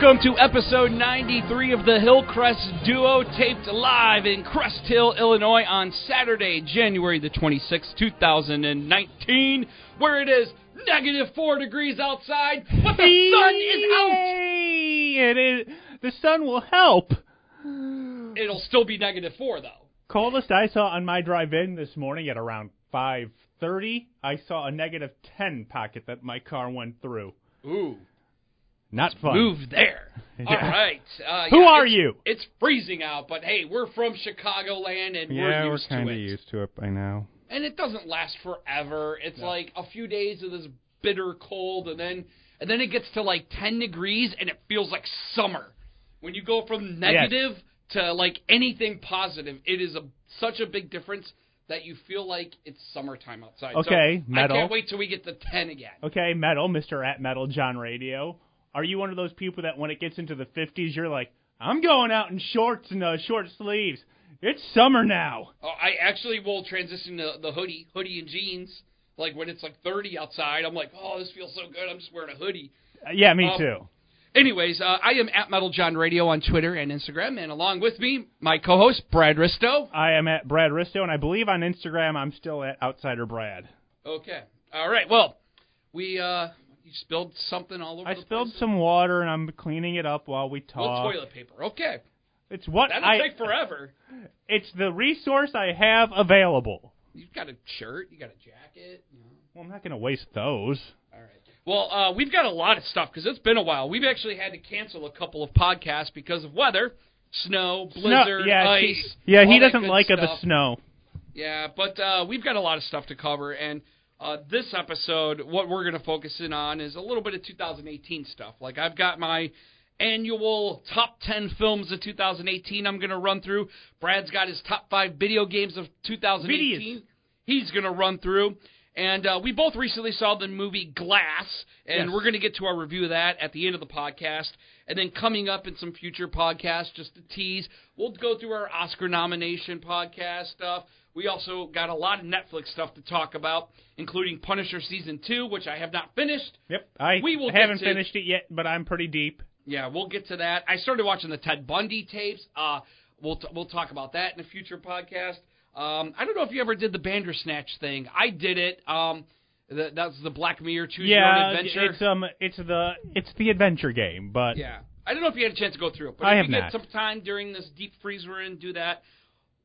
Welcome to episode 93 of the Hillcrest Duo, taped live in Crest Hill, Illinois on Saturday, January the 26th, 2019, where it is negative four degrees outside, but the sun is out. Yay! It is, the sun will help. It'll still be negative four, though. Coldest I saw on my drive in this morning at around 5:30, I saw a negative 10 packet that my car went through. Ooh. Not fun. Move there. All Yeah. right. Uh, Who yeah, are it's- you? It's freezing out, but hey, we're from Chicagoland and Yeah, we're used we're to of it. used to it by now. and it doesn't last forever. It's like a few days of this bitter cold, and then and then it gets to like ten degrees, and it feels like summer. When you go from negative to like anything positive, it is a such a big difference that you feel like it's summertime outside. Okay, so metal. I can't wait till we get to ten again. Okay, Metal, Mr. At Metal John Radio. Are you one of those people that when it gets into the 50s, you're like, I'm going out in shorts and uh, short sleeves. It's summer now. Oh, I actually will transition to the hoodie, hoodie and jeans. Like when it's like 30 outside, I'm like, oh, this feels so good. I'm just wearing a hoodie. Uh, yeah, me Um, too. Anyways, uh, I am at Metal John Radio on Twitter and Instagram, and along with me, my co-host Brad Risto. I am at Brad Risto, and I believe on Instagram I'm still at Outsider Brad. Okay, all right. Well, we uh, you spilled something all over. I spilled place. some water, and I'm cleaning it up while we Well, talk. toilet paper. Okay, It's what that'll I. take forever. It's the resource I have available. You've got a shirt, you got a jacket. You know. Well, I'm not going to waste those. All right. Well, uh, we've got a lot of stuff because it's been a while. We've actually had to cancel a couple of podcasts because of weather, snow, blizzard, Snow- yeah, ice. he, yeah, he doesn't like the snow. Yeah, but uh, we've got a lot of stuff to cover, and uh, this episode, what we're going to focus in on is a little bit of 2018 stuff. Like I've got my annual top 10 films of 2018. I'm going to run through. Brad's got his top five video games of 2018. Videos. He's going to run through. And uh, we both recently saw the movie Glass, and Yes. we're going to get to our review of that at the end of the podcast. And then coming up in some future podcasts, just to tease, we'll go through our Oscar nomination podcast stuff. We also got a lot of Netflix stuff to talk about, including Punisher season two, which I have not finished. Yep, I We will haven't to- finished it yet, but I'm pretty deep. Yeah, we'll get to that. I started watching the Ted Bundy tapes. Uh, we'll t- we'll talk about that in a future podcast. Um, I don't know if you ever did the Bandersnatch thing. I did it. Um, that that's the Black Mirror Choose Your yeah, Own Adventure. it's um, it's the it's the adventure game, but Yeah. I don't know if you had a chance to go through it, but I if have you get not. some time during this deep freeze we're in, do that.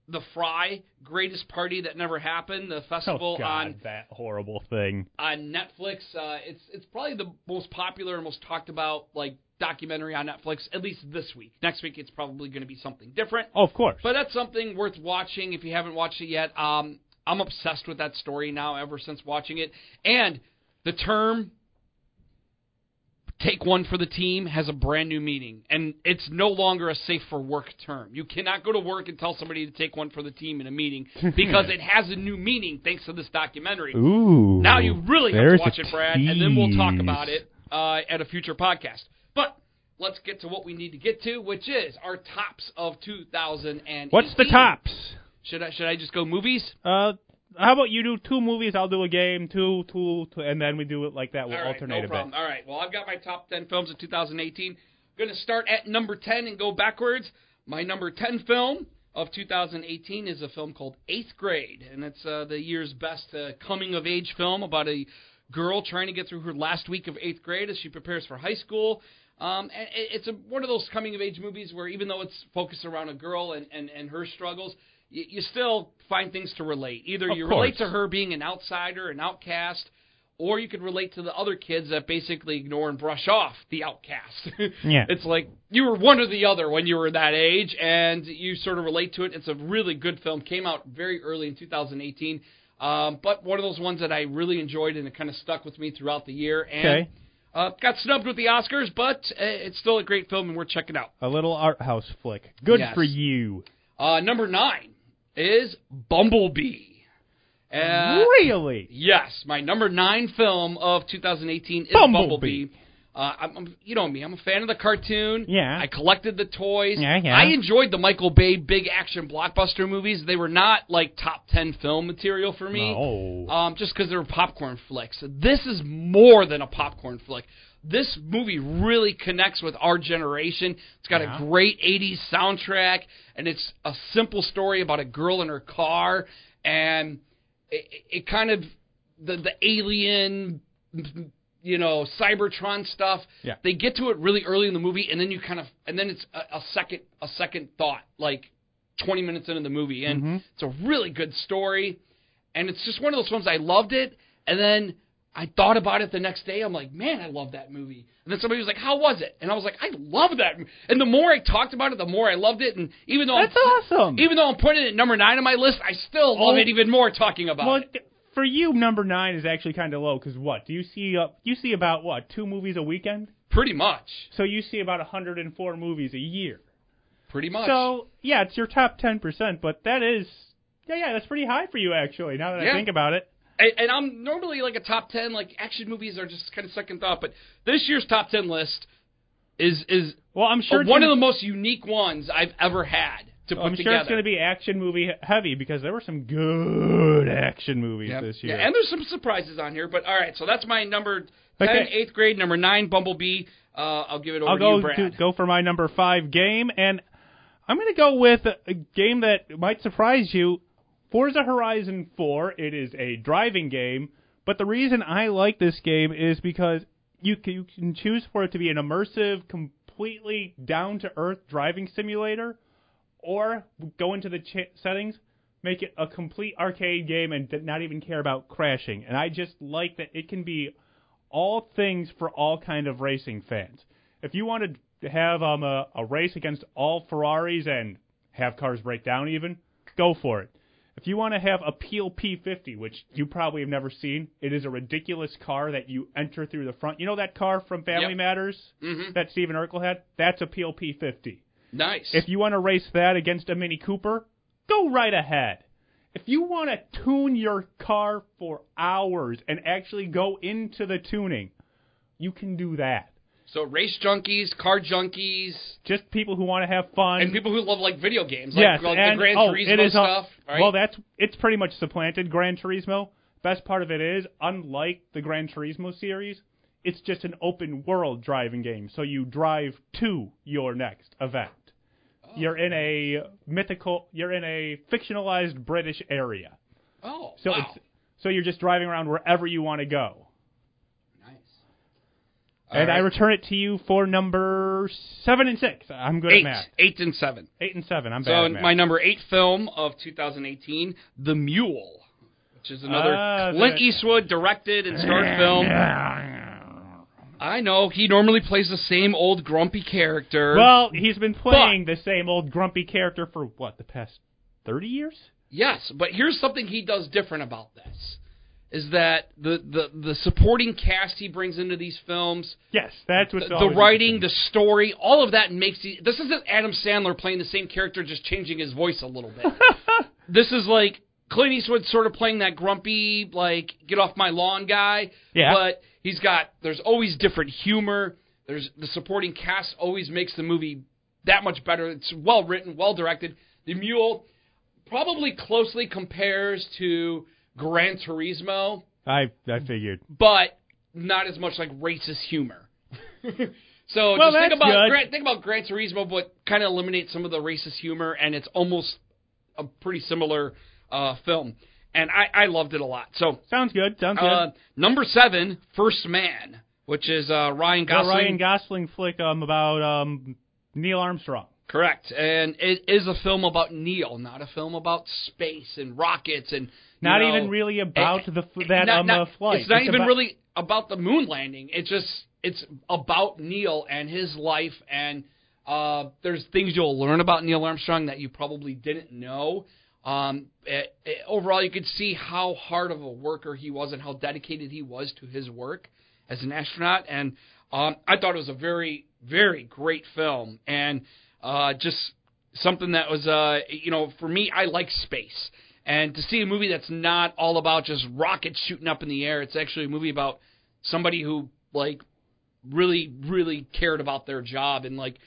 The Fyre, greatest party that never happened, the oh festival god, on that horrible thing. on Netflix. Uh, it's it's probably the most popular and most talked about like documentary on Netflix, at least this week. Next week it's probably going to be something different. Oh, of course. But that's something worth watching if you haven't watched it yet. Um, I'm obsessed with that story now ever since watching it. And the term take one for the team has a brand new meaning. And it's no longer a safe for work term. You cannot go to work and tell somebody to take one for the team in a meeting because it has a new meaning thanks to this documentary. Ooh. Now you really have to watch it, Brad, and then we'll talk about it uh, at a future podcast. But let's get to what we need to get to, which is our tops of 2018. What's the tops? Should I should I just go movies? Uh, how about you do two movies? I'll do a game, two, two, two and then we do it like that. We'll right, alternate no a problem. bit. All right. Well, I've got my top 10 films of 2018. I'm Going to start at number 10 and go backwards. My number 10 film of 2018 is a film called Eighth Grade, and it's uh, the year's best uh, coming of age film about a girl trying to get through her last week of eighth grade as she prepares for high school. Um, and it- it's a, one of those coming of age movies where even though it's focused around a girl and, and, and her struggles, you, you still find things to relate. Either Of you relate to her being an outsider, an outcast, or you could relate to the other kids that basically ignore and brush off the outcast. Yeah. It's like you were one or the other when you were that age, and you sort of relate to it. It's a really good film. Came out very early in 2018, um, but one of those ones that I really enjoyed, and it kind of stuck with me throughout the year. And Okay. Uh, got snubbed with the Oscars, but uh, it's still a great film, and we're checking out. A little art house flick. Good Yes. for you. Uh, number nine is Bumblebee. Uh, really? Yes, my number nine film of 2018 is Bumblebee. Bumblebee. Uh, I'm, I'm, you know me, I'm a fan of the cartoon. Yeah. I collected the toys. Yeah, yeah. I enjoyed the Michael Bay big action blockbuster movies. They were not like top ten film material for me. No. Um, just because they were popcorn flicks. This is more than a popcorn flick. this movie really connects with our generation. It's got Yeah. a great 80s soundtrack, and it's a simple story about a girl in her car, and it, it- it kind of the the alien, you know, Cybertron stuff. Yeah. They get to it really early in the movie, and then you kind of, and then it's a, a second a second thought, like 20 minutes into the movie, and Mhm. it's a really good story, and it's just one of those films I loved it, and then I thought about it the next day. I'm like, man, I love that movie. And then somebody was like, how was it? And I was like, I love that. mo-" And the more I talked about it, the more I loved it. And even though That's I'm, awesome. even though I'm putting it at number nine on my list, I still love Oh. it even more talking about well, it. For you, number nine is actually kind of low because what do you see? Uh, you see about what two movies a weekend? Pretty much. So you see about 104 movies a year. Pretty much. So yeah, it's your top 10 percent, but that is yeah, yeah, that's pretty high for you actually. Now that Yeah. I think about it. and, and I'm normally like a top ten. Like action movies are just kind of second thought, but this year's top ten list is is Well, I'm sure one of the most unique ones I've ever had to put I'm sure together. it's going to be action movie heavy because there were some good action movies Yep. this year. Yeah, and there's some surprises on here, but all right. So that's my number 10, Okay. eighth grade, number nine, Bumblebee. Uh, I'll give it over I'll to go you, Brad. to, go for my number five game, and I'm going to go with a, a game that might surprise you. Forza Horizon 4. It is a driving game, but the reason I like this game is because you can, you can choose for it to be an immersive, completely down to earth driving simulator, or go into the ch- settings, make it a complete arcade game, and not even care about crashing. And I just like that it can be all things for all kind of racing fans. If you wanted to have um, a, a race against all Ferraris and have cars break down, even go for it. If you want to have a Peel P50, which you probably have never seen, it is a ridiculous car that you enter through the front. You know that car from Family Yep. Matters Mhm. that Stephen Urkel had? That's a Peel P50. Nice. If you want to race that against a Mini Cooper, go right ahead. If you want to tune your car for hours and actually go into the tuning, you can do that. so race junkies, car junkies, Just people who want to have fun. and people who love like video games, like, yes, like and the Gran oh, Turismo it is a- stuff. right? Well, that's it's pretty much supplanted Gran Turismo. Best part of it is, unlike the Gran Turismo series, it's just an open world driving game. So you drive to your next event. You're in a mythical, you're in a fictionalized British area. oh, So wow. it's so you're just driving around wherever you want to go. nice. and I return it to you for number seven and six. I'm good eight, at math. eight and seven. Eight and seven. I'm bad So at math. my number eight film of 2018, The Mule, which is another Ah, Clint Eastwood directed and starred film. I know he normally plays the same old grumpy character. Well, he's been playing the same old grumpy character for what the past thirty years. yes, but here's something he does different about this: is that the the the supporting cast he brings into these films, Yes, that's what's the, the writing, the story, all of that makes he, this isn't Adam Sandler playing the same character, just changing his voice a little bit. this is like Clint Eastwood sort of playing that grumpy, like get off my lawn guy. Yeah. But he's got there's always different humor. There's the supporting cast always makes the movie that much better. It's well written, well directed. The Mule probably closely compares to Gran Torino, I I figured. but not as much like racist humor. so Well, just think about. Gran, think about Gran Torino, but kind of eliminate some of the racist humor, and it's almost a pretty similar uh, film. And I, I loved it a lot. So Sounds good. Sounds good. uh, number seven, First Man, which is uh, Ryan The Gosling. Ryan Gosling flick um about um Neil Armstrong. Correct, and it is a film about Neil, not a film about space and rockets and Not know, even really about eh, the f- that not- um not- uh, flight. It's not even about- really about the moon landing. It's just it's about Neil and his life, and uh, there's things you'll learn about Neil Armstrong that you probably didn't know. Um, it, it- overall, you could see how hard of a worker he was and how dedicated he was to his work as an astronaut. And um, I thought it was a very, very great film, and uh, just something that was, uh, you know, for me, I like space. And to see a movie that's not all about just rockets shooting up in the air, it's actually a movie about somebody who like really, really cared about their job and like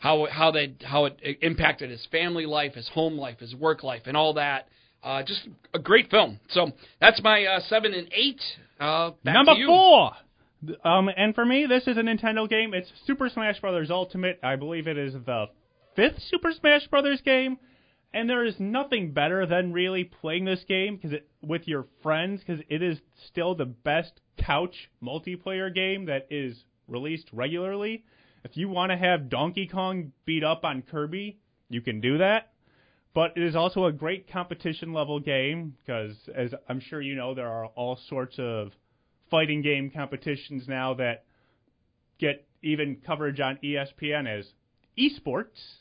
how how they how it impacted his family life, his home life, his work life, and all that. Uh, just a great film. So that's my uh, seven and eight. Uh, back Number four. Um, and for me, this is a Nintendo game. It's Super Smash Bros. Ultimate. I believe it is the fifth Super Smash Bros. game, and there is nothing better than really playing this game because with your friends because it is still the best couch multiplayer game that is released regularly. If you want to have Donkey Kong beat up on Kirby, you can do that. But it is also a great competition level game because, as I'm sure you know, there are all sorts of fighting game competitions now that get even coverage on ESPN as esports.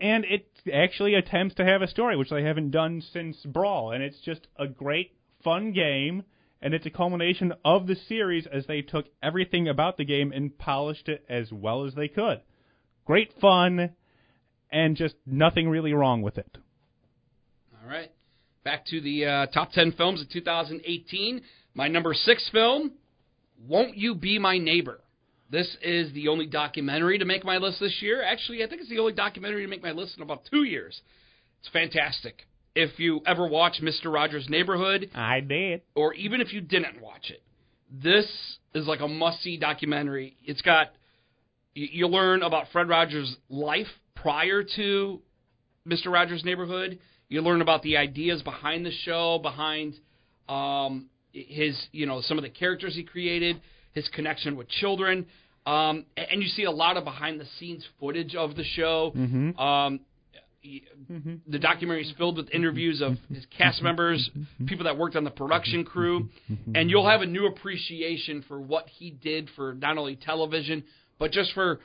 And it actually attempts to have a story, which they haven't done since Brawl. And it's just a great, fun game. And it's a culmination of the series as they took everything about the game and polished it as well as they could. Great fun, and just nothing really wrong with it. All right. Back to the uh, top 10 films of 2018. My number six film, Won't You Be My Neighbor? This is the only documentary to make my list this year. Actually, I think it's the only documentary to make my list in about two years. It's fantastic. If you ever watch Mr. Rogers' Neighborhood, I did. or even if you didn't watch it, this is like a must see documentary. It's got, you, learn about Fred Rogers' life prior to Mr. Rogers' Neighborhood. You learn about the ideas behind the show, behind um, his, you know, some of the characters he created, his connection with children. Um, and you see a lot of behind the scenes footage of the show. Mhm. Um, y- mm-hmm. the documentary is filled with mm-hmm. interviews of mm-hmm. his cast members, people that worked on the production crew, and you'll have a new appreciation for what he did for not only television but just for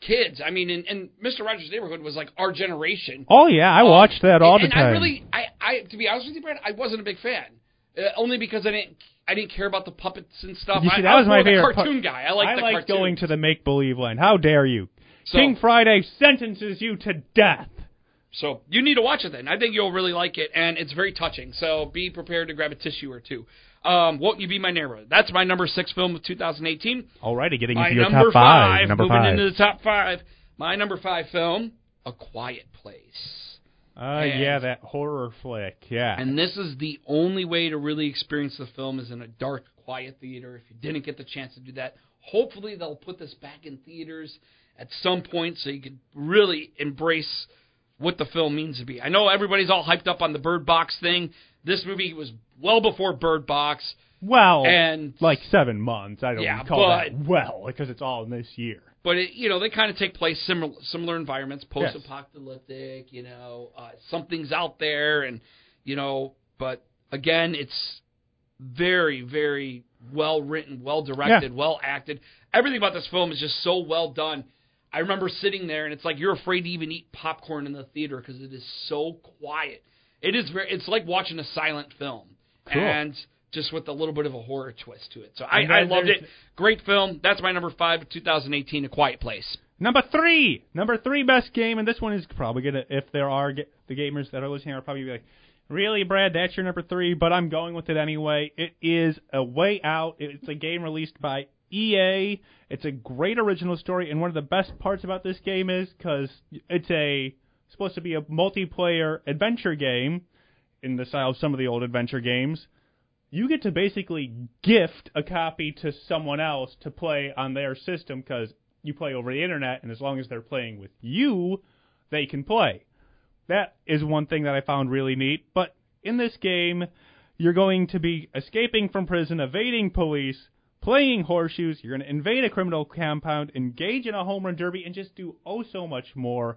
kids. I mean, and, and Mr. Rogers' Neighborhood was like our generation. Oh yeah, I Um, watched that all and, the and time. I really, I, I, to be honest with you, Brad, I wasn't a big fan. Uh, only because I didn't, I didn't care about the puppets and stuff. You see, I, that I was my favorite cartoon part. guy. I like I the like going to the make believe land. How dare you? So- King Friday sentences you to death. So you need to watch it then. I think you'll really like it, and it's very touching. So be prepared to grab a tissue or two. Um, Won't you be my neighbor? That's my number six film of 2018. Alrighty, getting My into your top five. Number moving five. into the top five. My number five film, A Quiet Place. uh, and- yeah, that horror flick. Yeah. And this is the only way to really experience the film is in a dark, quiet theater. If you didn't get the chance to do that, hopefully they'll put this back in theaters at some point so you could really embrace what the film means to be. I know everybody's all hyped up on the Bird Box thing. This movie was well before Bird Box, well, and like seven months. I don't Yeah, call but- that well because it's all in this year. but it, you know they kind of take place similar similar environments, post-apocalyptic. You know, uh, something's out there, and you know, but again, it's very very well written, well directed, well acted. Everything about this film is just so well done. I remember sitting there, and it's like you're afraid to even eat popcorn in the theater because it is so quiet. It is very. It's like watching a silent film, Cool. and just with a little bit of a horror twist to it. So I, I loved it. Great film. That's my number five, of 2018, A Quiet Place. Number three, number three best game, and this one is probably gonna. If there are ga- the gamers that are listening, are probably be like, "Really, Brad? That's your number three? But I'm going with it anyway. It is a way out. It's a game released by EA. It's a great original story, and one of the best parts about this game is because it's a supposed to be a multiplayer adventure game in the style of some of the old adventure games. You get to basically gift a copy to someone else to play on their system because you play over the internet, and as long as they're playing with you, they can play. That is one thing that I found really neat. But in this game, you're going to be escaping from prison, evading police, playing horseshoes. You're going to invade a criminal compound, engage in a home run derby, and just do oh so much more.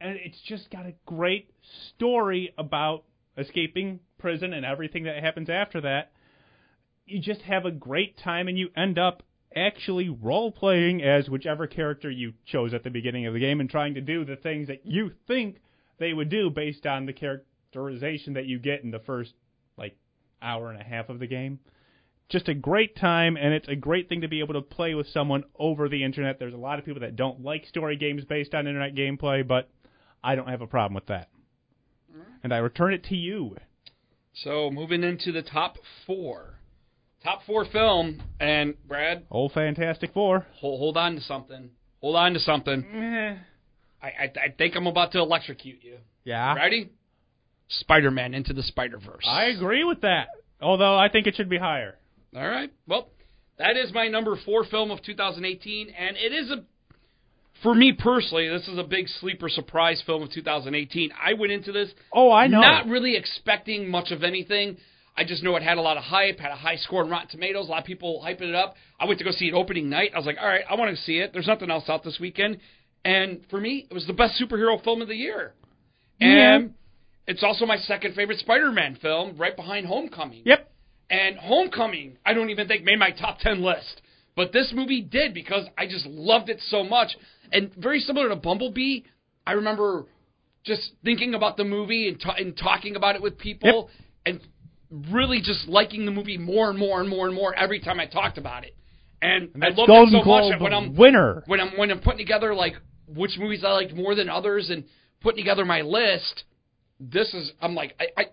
And it's just got a great story about escaping prison and everything that happens after that. You just have a great time, and you end up actually role playing as whichever character you chose at the beginning of the game and trying to do the things that you think they would do based on the characterization that you get in the first like hour and a half of the game. Just a great time, and it's a great thing to be able to play with someone over the internet. There's a lot of people that don't like story games based on internet gameplay, but I don't have a problem with that. Mm-hmm. And I return it to you. So moving into the top four. Top four film, and Brad, Old Fantastic Four. hold, hold on to something. Hold on to something. I, I, I think I'm about to electrocute you. Yeah. Ready? Spider-Man into the Spider-Verse. I agree with that. Although I think it should be higher. All right. Well, That is my number four film of 2018, and it is a, for me personally, this is a big sleeper surprise film of 2018. I went into this Oh, I know. not really expecting much of anything. I just know it had a lot of hype, had a high score on Rotten Tomatoes, a lot of people hyping it up. I went to go see it opening night. I was like, all right, I want to see it. There's nothing else out this weekend. And for me, it was the best superhero film of the year. Yeah. And it's also my second favorite Spider Man film, right behind Homecoming. Yep. And Homecoming, I don't even think made my top 10 list. But this movie did because I just loved it so much. And very similar to Bumblebee, I remember just thinking about the movie and, ta- and talking about it with people and really just liking the movie more and more and more and more every time I talked about it. And, I That's loved Golden it so Globe much when I'm winner. when I'm when I'm putting together like which movies I liked more than others and putting together my list, this is I'm like I I,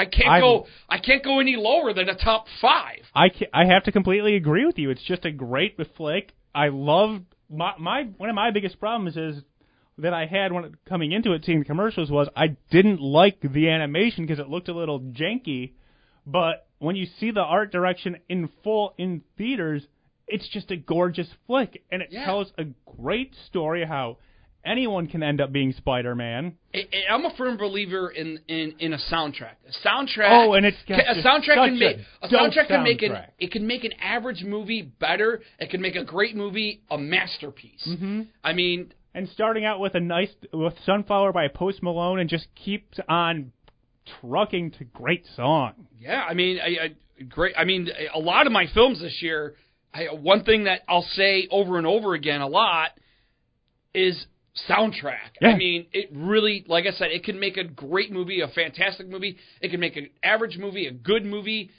I can't I'm- go I can't go any lower than a top five. I ca- I have to completely agree with you. It's just a great flick. I love my my one of my biggest problems is that I had when coming into it seeing the commercials was I didn't like the animation because it looked a little janky, but when you see the art direction in full in theaters, it's just a gorgeous flick and it Yeah. tells a great story how anyone can end up being Spider-Man. I, I'm a firm believer in, in, in a soundtrack. A soundtrack. Oh, and it's a soundtrack can make a a soundtrack can make an soundtrack. it can make an average movie better. It can make a great movie a masterpiece. Mm-hmm. I mean, and starting out with a nice with Sunflower by Post Malone and just keeps on trucking to great song. Yeah, I mean, I, I, great. I mean, a lot of my films this year. I, one thing that I'll say over and over again a lot is soundtrack. Yeah. I mean, it really, like I said, it can make a great movie, a fantastic movie. It can make an average movie a good movie.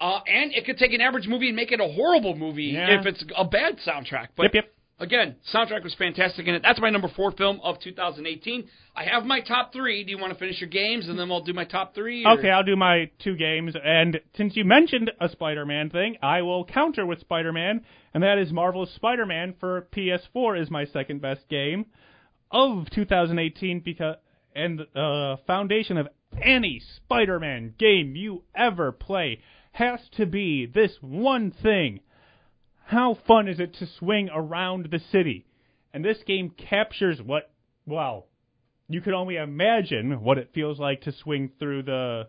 Uh, and it could take an average movie and make it a horrible movie Yeah. if it's a bad soundtrack. But Yep, yep. again, soundtrack was fantastic in it. That's my number four film of 2018. I have my top three. Do you want to finish your games and then I'll do my top three? or- Okay, I'll do my two games. And since you mentioned a Spider-Man thing, I will counter with Spider-Man, and that is Marvel's Spider-Man for PS4 is my second best game of 2018 because and the foundation of any Spider-Man game you ever play has to be this one thing. How fun is it to swing around the city? And this game captures what, well, you could only imagine what it feels like to swing through the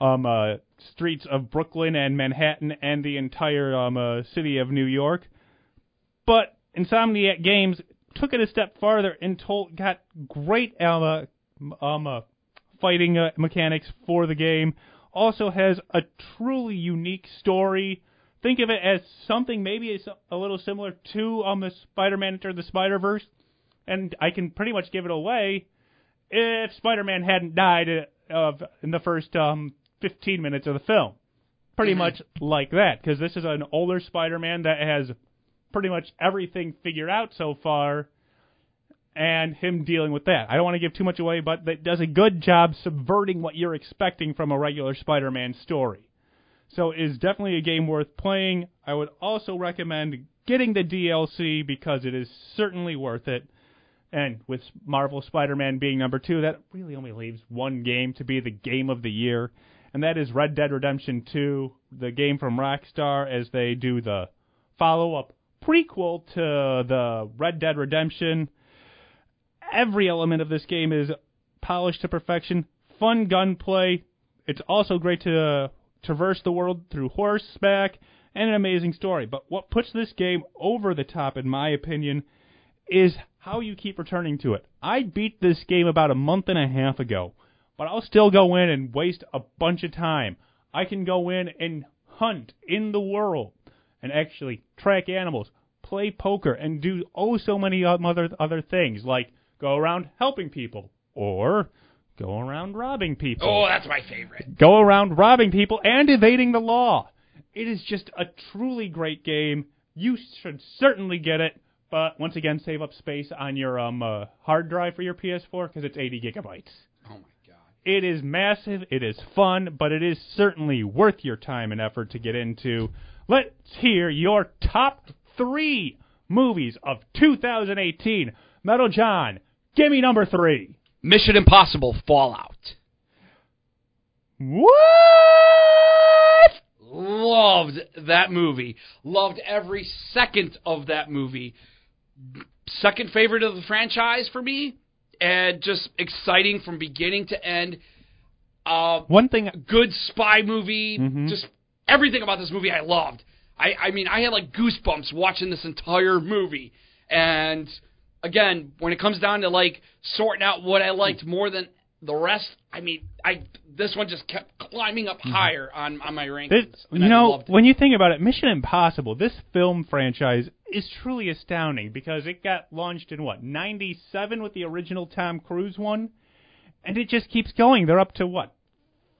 um uh, streets of Brooklyn and Manhattan and the entire um uh, city of New York. But Insomniac Games took it a step farther and told got great um uh, fighting uh, mechanics for the game. Also has a truly unique story. Think of it as something maybe it's a little similar to um the Spider-Man Enter the Spider-Verse, and I can pretty much give it away if Spider-Man hadn't died uh, of in the first um 15 minutes of the film. Pretty much like that, because this is an older Spider-Man that has pretty much everything figured out so far, and him dealing with that. I don't want to give too much away, but that does a good job subverting what you're expecting from a regular Spider-Man story. So it is definitely a game worth playing. I would also recommend getting the DLC because it is certainly worth it. And with Marvel Spider-Man being number two, that really only leaves one game to be the game of the year, and that is Red Dead Redemption 2, the game from Rockstar, as they do the follow-up prequel to the Red Dead Redemption. Every element of this game is polished to perfection. Fun gunplay. It's also great to uh, traverse the world through horseback and an amazing story. But what puts this game over the top, in my opinion, is how you keep returning to it. I beat this game about a month and a half ago, but I'll still go in and waste a bunch of time. I can go in and hunt in the world and actually track animals, play poker, and do oh so many other other things like go around helping people or go around robbing people Oh, that's my favorite. go around robbing people and evading the law. It is just a truly great game. You should certainly get it, but once again, save up space on your um uh, hard drive for your PS4 because it's 80 gigabytes. It is massive. It is fun, but it is certainly worth your time and effort to get into. Let's hear your top three movies of 2018. Metal John, give me number three. Mission Impossible Fallout. What? loved that movie. Loved every second of that movie. Second favorite of the franchise for me, and just exciting from beginning to end. Uh, One thing, good spy movie. Mhm. Just everything about this movie I loved. I, I mean, I had like goosebumps watching this entire movie. And again, when it comes down to like sorting out what I liked more than the rest, I mean, I this one just kept climbing up higher on on my rankings. Mm-hmm. this, you I know, when you think about it, Mission Impossible, this film franchise is truly astounding because it got launched in what '97 with the original Tom Cruise one, and it just keeps going. They're up to what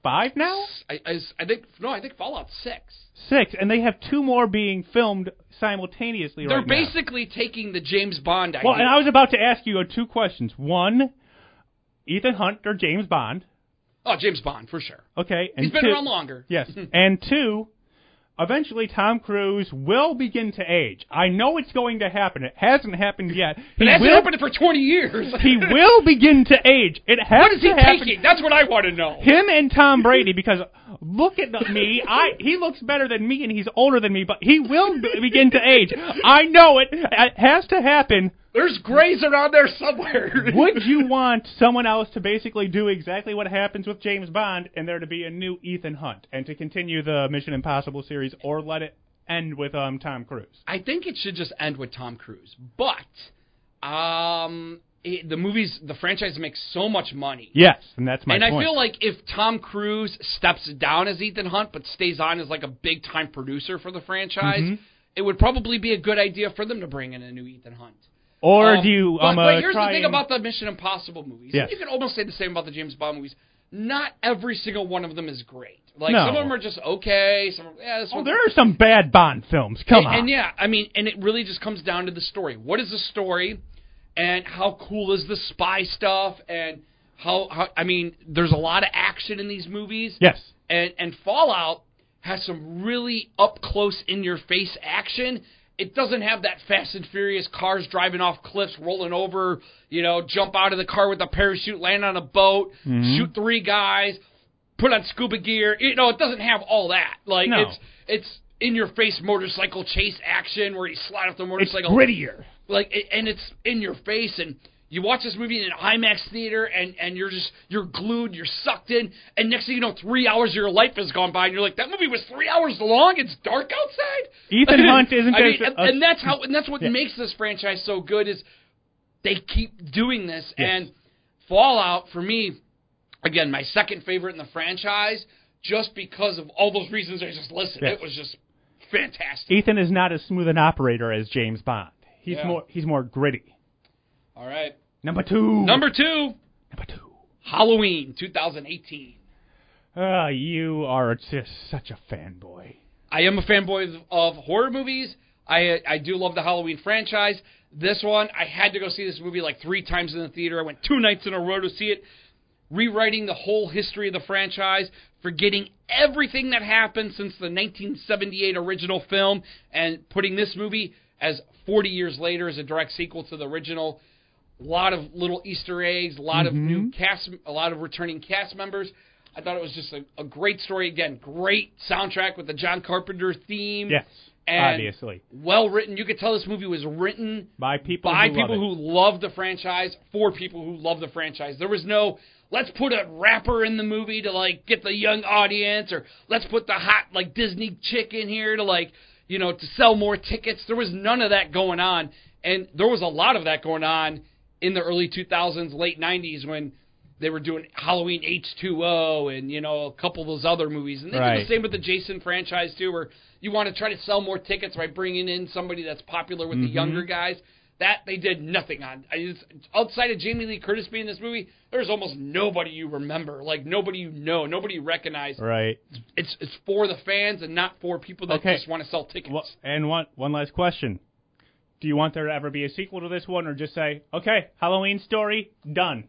five now, I, I, I think no, I think Fallout Six. six, and they have two more being filmed simultaneously They're right now. basically taking the James Bond idea. Well, and I was about to ask you two questions. One, Ethan Hunt or James Bond? oh, James Bond for sure. Okay, and He's been two, around longer. Yes, and two, eventually Tom Cruise will begin to age. I know it's going to happen. It hasn't happened yet. He hasn't will. happened for 20 years. he will begin to age. It has What is he happen. taking? That's what I want to know. Him and Tom Brady, because look at me. I he looks better than me, and he's older than me, but he will b- begin to age. I know it. It has to happen. There's grays around there somewhere. Would you want someone else to basically do exactly what happens with James Bond and there to be a new Ethan Hunt and to continue the Mission Impossible series or let it end with um Tom Cruise? I think it should just end with Tom Cruise. But um, it, the movies, the franchise makes so much money. Yes, and that's my and point. I feel like if Tom Cruise steps down as Ethan Hunt but stays on as like a big time producer for the franchise, Mhm. it would probably be a good idea for them to bring in a new Ethan Hunt. Or Um, do you But, um, but uh, here's the thing and- about the Mission Impossible movies. Yes. You can almost say the same about the James Bond movies. Not every single one of them is great. Like No. some of them are just okay. Some, yeah, Oh, there are some bad Bond films. Come and, on. And yeah, I mean, and it really just comes down to the story. What is the story, and how cool is the spy stuff, and how, how I mean, there's a lot of action in these movies, yes. and and Fallout has some really up close, in your face action. It doesn't have that Fast and Furious cars driving off cliffs, rolling over, you know, jump out of the car with a parachute, land on a boat, Mhm. shoot three guys, put on scuba gear. You know, it doesn't have all that. Like No. it's it's in your face motorcycle chase action where you slide off the motorcycle. It's grittier. like it, and it's in your face and you watch this movie in an IMAX theater and and you're just you're glued, you're sucked in, and next thing you know, three hours of your life has gone by, and you're like, that movie was three hours long. It's dark outside. Ethan Hunt isn't I mean, and, and that's how and that's what Yeah. makes this franchise so good is they keep doing this Yes. and Fallout for me, again, my second favorite in the franchise, just because of all those reasons I just listed. Yes. It was just fantastic. Ethan is not as smooth an operator as James Bond. He's Yeah. more he's more gritty. All right, Number two. number two, number two. Halloween, 2018. Ah, you are just such a fanboy. I am a fanboy of, of horror movies. I I do love the Halloween franchise. This one, I had to go see this movie like three times in the theater. I went two nights in a row to see it, rewriting the whole history of the franchise, forgetting everything that happened since the 1978 original film, and putting this movie as 40 years later as a direct sequel to the original. A lot of little Easter eggs, a lot of new mm-hmm. cast, a lot of returning cast members. I thought it was just a, a great story. Again, great soundtrack with the John Carpenter theme. Yes, And obviously. Well written. You could tell this movie was written By people by who people love who love the franchise for people who love the franchise. There was no let's put a rapper in the movie to like get the young audience or let's put the hot like Disney chick in here to like, you know, to sell more tickets. There was none of that going on. And there was a lot of that going on in the early 2000s, late 90s when they were doing Halloween H2O and you know a couple of those other movies. And they did the same with the Jason franchise too where you want to try to sell more tickets by bringing in somebody that's popular with the Mm-hmm. younger guys. That they did nothing on. I just, outside of Jamie Lee Curtis being in this movie, there's almost nobody you remember, like nobody you know, nobody you recognize. Right. It's it's for the fans and not for people that Okay. just want to sell tickets. Well, and one one last question. Do you want there to ever be a sequel to this one, or just say, okay, Halloween story done?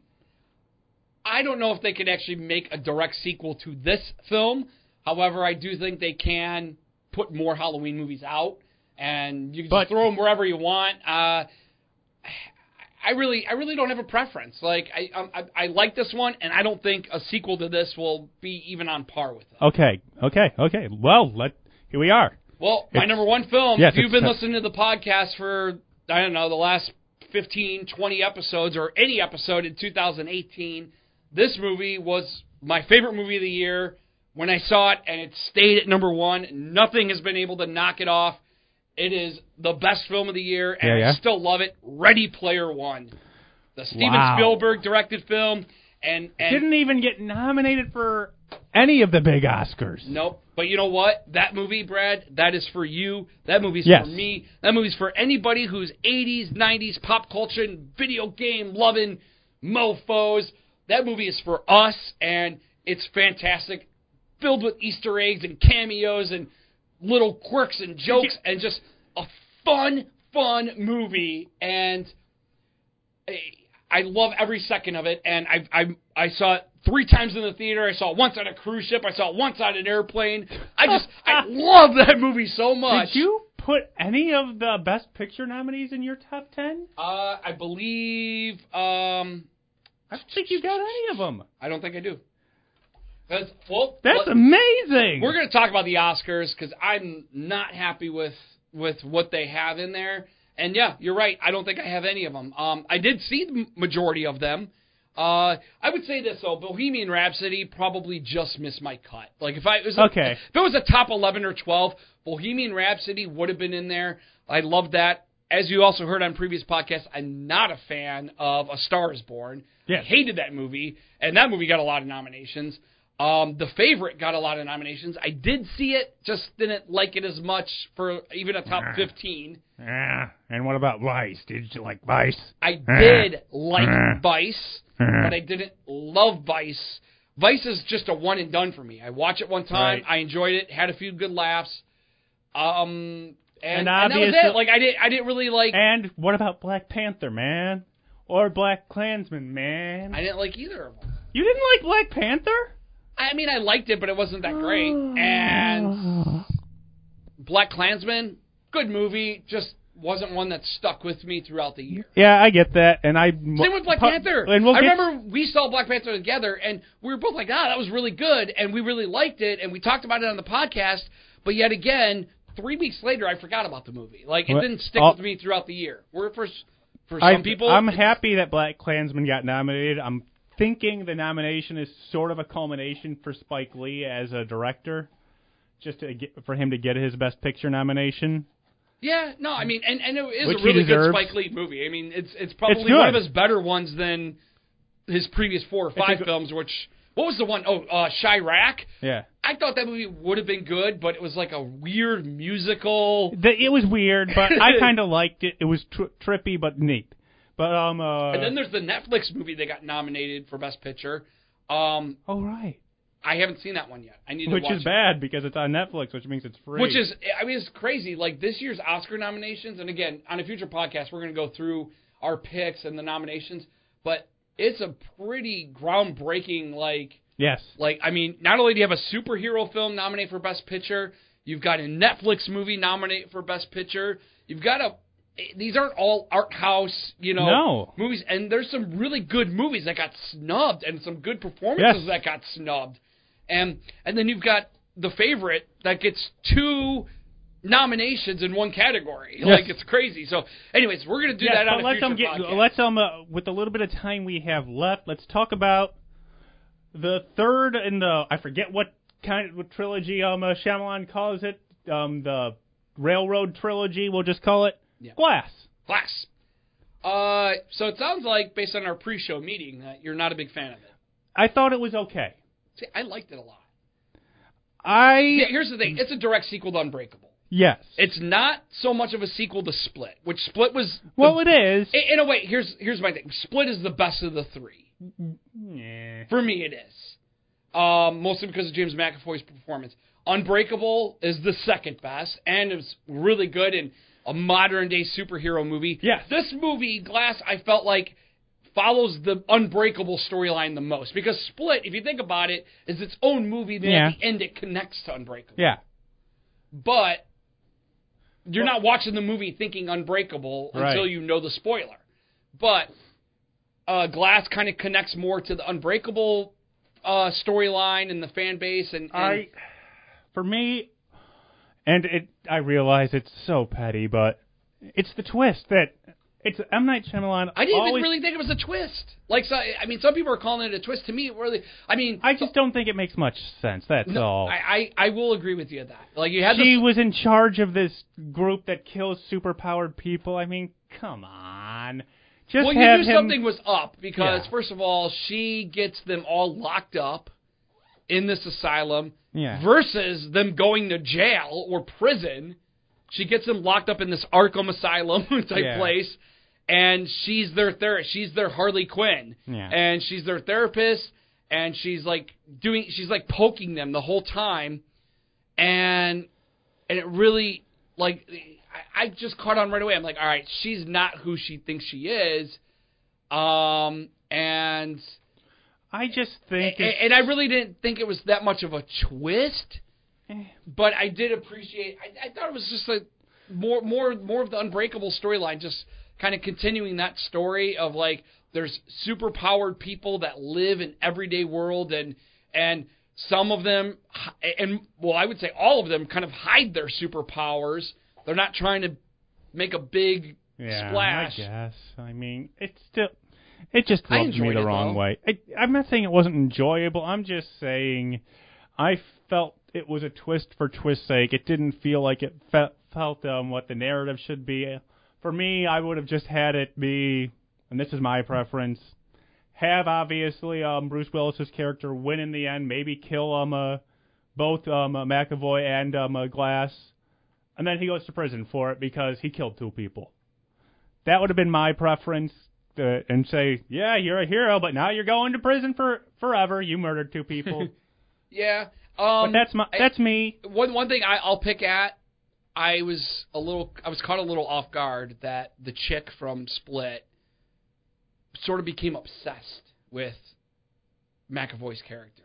I don't know if they could actually make a direct sequel to this film. However, I do think they can put more Halloween movies out, and you can But- throw them wherever you want. Uh, I really, I really don't have a preference. Like, I, um, I, I like this one, and I don't think a sequel to this will be even on par with it. Okay, okay, okay. Well, let here we are. Well, my It's- number one film. Yes, if you've it's- been listening to the podcast for I don't know the last 15, 20 episodes or any episode in 2018, this movie was my favorite movie of the year. When I saw it, and it stayed at number one. Nothing has been able to knock it off. It is the best film of the year, and Yeah, yeah. I still love it. Ready Player One, the Steven Wow. Spielberg directed film, and and Didn't even get nominated for any of the big Oscars. Nope. But you know what? That movie, Brad, that is for you. That movie's Yes. for me. That movie's for anybody who's 80s, 90s pop culture and video game loving mofos. That movie is for us, and it's fantastic. Filled with Easter eggs and cameos and little quirks and jokes, and just a fun, fun movie. And I- I love every second of it, and I I I saw it three times in the theater. I saw it once on a cruise ship. I saw it once on an airplane. I just I love that movie so much. Did you put any of the Best Picture nominees in your top ten? Uh, I believe. Um, I don't think you got any of them. I don't think I do. 'Cause, well, That's let- amazing. we're going to talk about the Oscars because I'm not happy with with what they have in there. And yeah, you're right. I don't think I have any of them. Um, I did see the majority of them. Uh, I would say this though, Bohemian Rhapsody probably just missed my cut. Like if I it was a- Okay. if it was a top 11 or 12, Bohemian Rhapsody would have been in there. I love that. As you also heard on previous podcasts, I'm not a fan of A Star Is Born. Yes. I hated that movie, and that movie got a lot of nominations. Um, the favorite got a lot of nominations. I did see it, just didn't like it as much for even a top. 15. Yeah. And what about Vice? Did you like Vice? I did like. Vice, but I didn't love Vice. Vice is just a one and done for me. I watched it one time, Right. I enjoyed it, had a few good laughs. Um, and, And and that was it. Like I didn't, I didn't really like. And what about Black Panther, man? Or Black Klansman, man? I didn't like either of them. You didn't like Black Panther? I mean, I liked it, but it wasn't that great. And Black Klansman, good movie, just wasn't one that stuck with me throughout the year. Yeah, I get that, and I Same with Black pu- Panther. And we'll I get, remember we saw Black Panther together, and we were both like, "Ah, that was really good," and we really liked it, and we talked about it on the podcast. But yet again, three weeks later, I forgot about the movie. Like it didn't stick I'll- with me throughout the year. Where for s- for I, some people, I'm happy that Black Klansman got nominated. I'm thinking the nomination is sort of a culmination for Spike Lee as a director, just to get, for him to get his Best Picture nomination. Yeah, no, I mean, and, and it is Which a really good. Spike Lee movie. I mean, it's it's probably good. one of his better ones than his previous four or five good- films. Which what was the one? Oh, uh, Chi-Raq. Yeah, I thought that movie would have been good, but it was like a weird musical. the, it was weird, but I kind of liked it. It was tr- trippy but neat. But um, uh, And then there's the Netflix movie that got nominated for Best Picture. Um, oh right, I haven't seen that one yet. I need to which is it. bad because it's on Netflix, which means it's free. Which is, I mean, it's crazy. Like this year's Oscar nominations, and again, on a future podcast, we're going to go through our picks and the nominations. But it's a pretty groundbreaking, like, yes, like I mean, not only do you have a superhero film nominated for Best Picture, you've got a Netflix movie nominated for Best Picture. You've got a. These aren't all art house, you know, No. movies, and there's some really good movies that got snubbed, and some good performances Yes. that got snubbed, and and then you've got the favorite that gets two nominations in one category. Yes. Like it's crazy. So, anyways, we're gonna do yes, that on let's future um get podcast. let's um uh, with the little bit of time we have left, let's talk about the third in the I forget what kind of trilogy um uh, Shyamalan calls it um the Railroad trilogy. We'll just call it Yeah. Glass. Glass. Uh, so it sounds like based on our pre-show meeting that you're not a big fan of it. I thought it was okay. See, I liked it a lot. I Yeah, here's the thing: it's a direct sequel to Unbreakable. yes. It's not so much of a sequel to Split, which Split was. the- well, it is. in, in a way, here's here's my thing: Split is the best of the three. Yeah. For me, it is. Um, mostly because of James McAvoy's performance. Unbreakable is the second best, and it's really good in a modern day superhero movie. Yes. This movie, Glass, I felt like follows the Unbreakable storyline the most because Split, if you think about it, is its own movie. Then Yeah. at the end, it connects to Unbreakable. Yeah. But you're not watching the movie thinking Unbreakable Right. until you know the spoiler. but uh, Glass kind of connects more to the Unbreakable uh, storyline and the fan base, and, and I, for me, and it, I realize it's so petty, but it's the twist that it's M Night Shyamalan. I didn't always, even really think it was a twist. Like, so, I mean, some people are calling it a twist. To me, it really, I mean, I just don't think it makes much sense. That's no, all. I, I I will agree with you on that. Like, you had she the was in charge of this group that kills superpowered people. I mean, come on. Just well, you knew him. something was up because Yeah. first of all, she gets them all locked up in this asylum Yeah. versus them going to jail or prison. She gets them locked up in this Arkham Asylum type Yeah. place, and she's their ther- she's their Harley Quinn, Yeah. and she's their therapist, and she's like doing she's like poking them the whole time, and and it really like I, I just caught on right away. I'm like, all right, she's not who she thinks she is, um, and I just think. and, it's- and I really didn't think it was that much of a twist, eh. but I did appreciate. I, I thought it was just like more more more of the unbreakable storyline, just kind of continuing that story of like there's super powered people that live in everyday world and and some of them and well I would say all of them kind of hide their superpowers. They're not trying to make a big Yeah, splash. I guess. I mean, it's still. It just rubbed me the wrong though. way. I, I'm not saying it wasn't enjoyable. I'm just saying I felt it was a twist for twist's sake. It didn't feel like it fe- felt um, what the narrative should be. For me, I would have just had it be, and this is my preference, have obviously um, Bruce Willis's character win in the end, maybe kill um uh, both um uh, McAvoy and um uh, Glass, and then he goes to prison for it because he killed two people. That would have been my preference, uh, and say, yeah, you're a hero, but now you're going to prison for forever. You murdered two people. Yeah. but Um, that's my I- that's me. one one thing I, I'll pick at, I was a little, I was caught a little off guard that the chick from Split sort of became obsessed with McAvoy's character.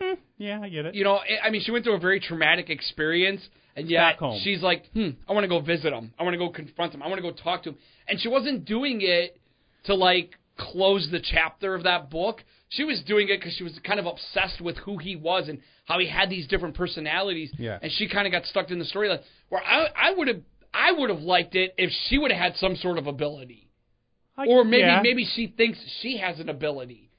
Hmm, yeah, I get it. You know, I I mean, she went through a very traumatic experience, and yet she's like, hmm, I want to go visit him. I want to go confront him. I want to go talk to him. And she wasn't doing it to like close the chapter of that book. She was doing it because she was kind of obsessed with who he was and how he had these different personalities. Yeah. And she kind of got stuck in the storyline. Where I, I would have, I would have liked it if she would have had some sort of ability I- or maybe yeah. maybe she thinks she has an ability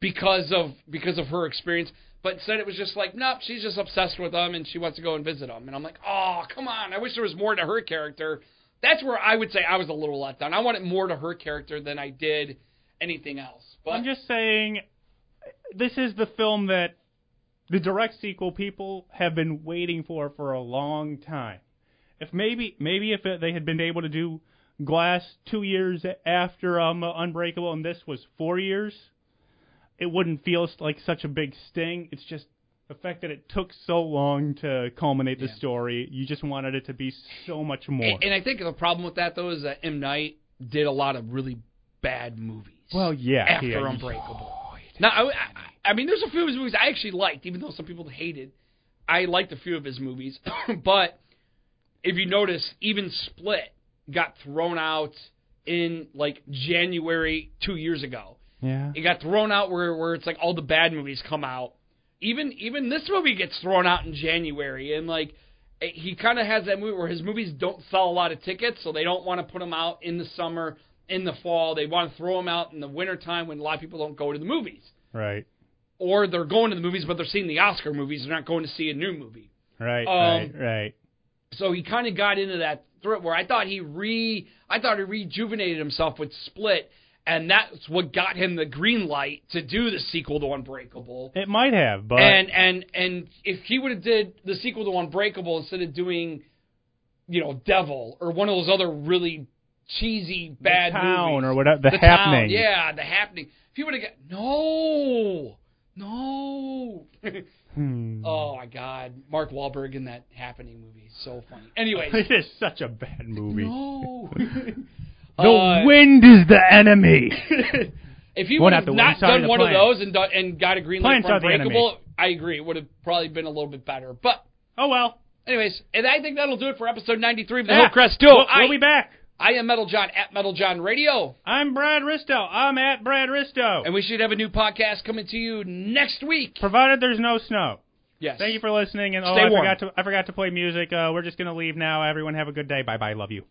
because of because of her experience. But instead, it was just like, nope, she's just obsessed with him and she wants to go and visit him. And I'm like, oh, come on! I wish there was more to her character. That's where I would say I was a little let down. I wanted more to her character than I did anything else. But I'm just saying, this is the film that the direct sequel people have been waiting for for a long time. If maybe maybe if they had been able to do Glass two years after um, Unbreakable, and this was four years, it wouldn't feel like such a big sting. It's just the fact that it took so long to culminate the Yeah. story. You just wanted it to be so much more. and, and I think the problem with that though is that M Night did a lot of really bad movies. well, yeah, after yeah, Unbreakable. Now, I, I, I mean, there's a few of his movies I actually liked, even though some people hated. I liked a few of his movies, but if you notice, even Split got thrown out in like January two years ago. yeah. It got thrown out where where it's like all the bad movies come out. Even even this movie gets thrown out in January, and like eh, he kind of has that movie where his movies don't sell a lot of tickets, so they don't want to put them out in the summer, in the fall. They want to throw them out in the wintertime when a lot of people don't go to the movies, Right, or they're going to the movies but they're seeing the Oscar movies. They're not going to see a new movie. right, Um, right, right. So he kind of got into that threat where I thought he re I thought he rejuvenated himself with Split, and that's what got him the green light to do the sequel to Unbreakable. It might have, but and and and if he would have did the sequel to Unbreakable instead of doing, you know, Devil or one of those other really cheesy bad the town movies, or whatever, the, the happening. town, yeah, the happening. If he would have got no, no. Hmm. oh my God, Mark Wahlberg in that happening movie, is so funny. Anyways, it is such a bad movie. no. The Uh, wind is the enemy. If he would have not wind side of done one of those and done, and got a green light for. Unbreakable, I agree. It would have probably been a little bit better. But oh well. anyways, and I think that'll do it for episode 93 of the Yeah. Hillcrest Duo. We'll, I, we'll be back. I am Metal John at Metal John Radio. I'm Brad Risto. I'm at Brad Risto. And we should have a new podcast coming to you next week. Provided there's no snow. Yes. Thank you for listening. And oh, Stay I warm. forgot to I forgot to play music. Uh, we're just gonna leave now. Everyone have a good day. Bye bye. Love you.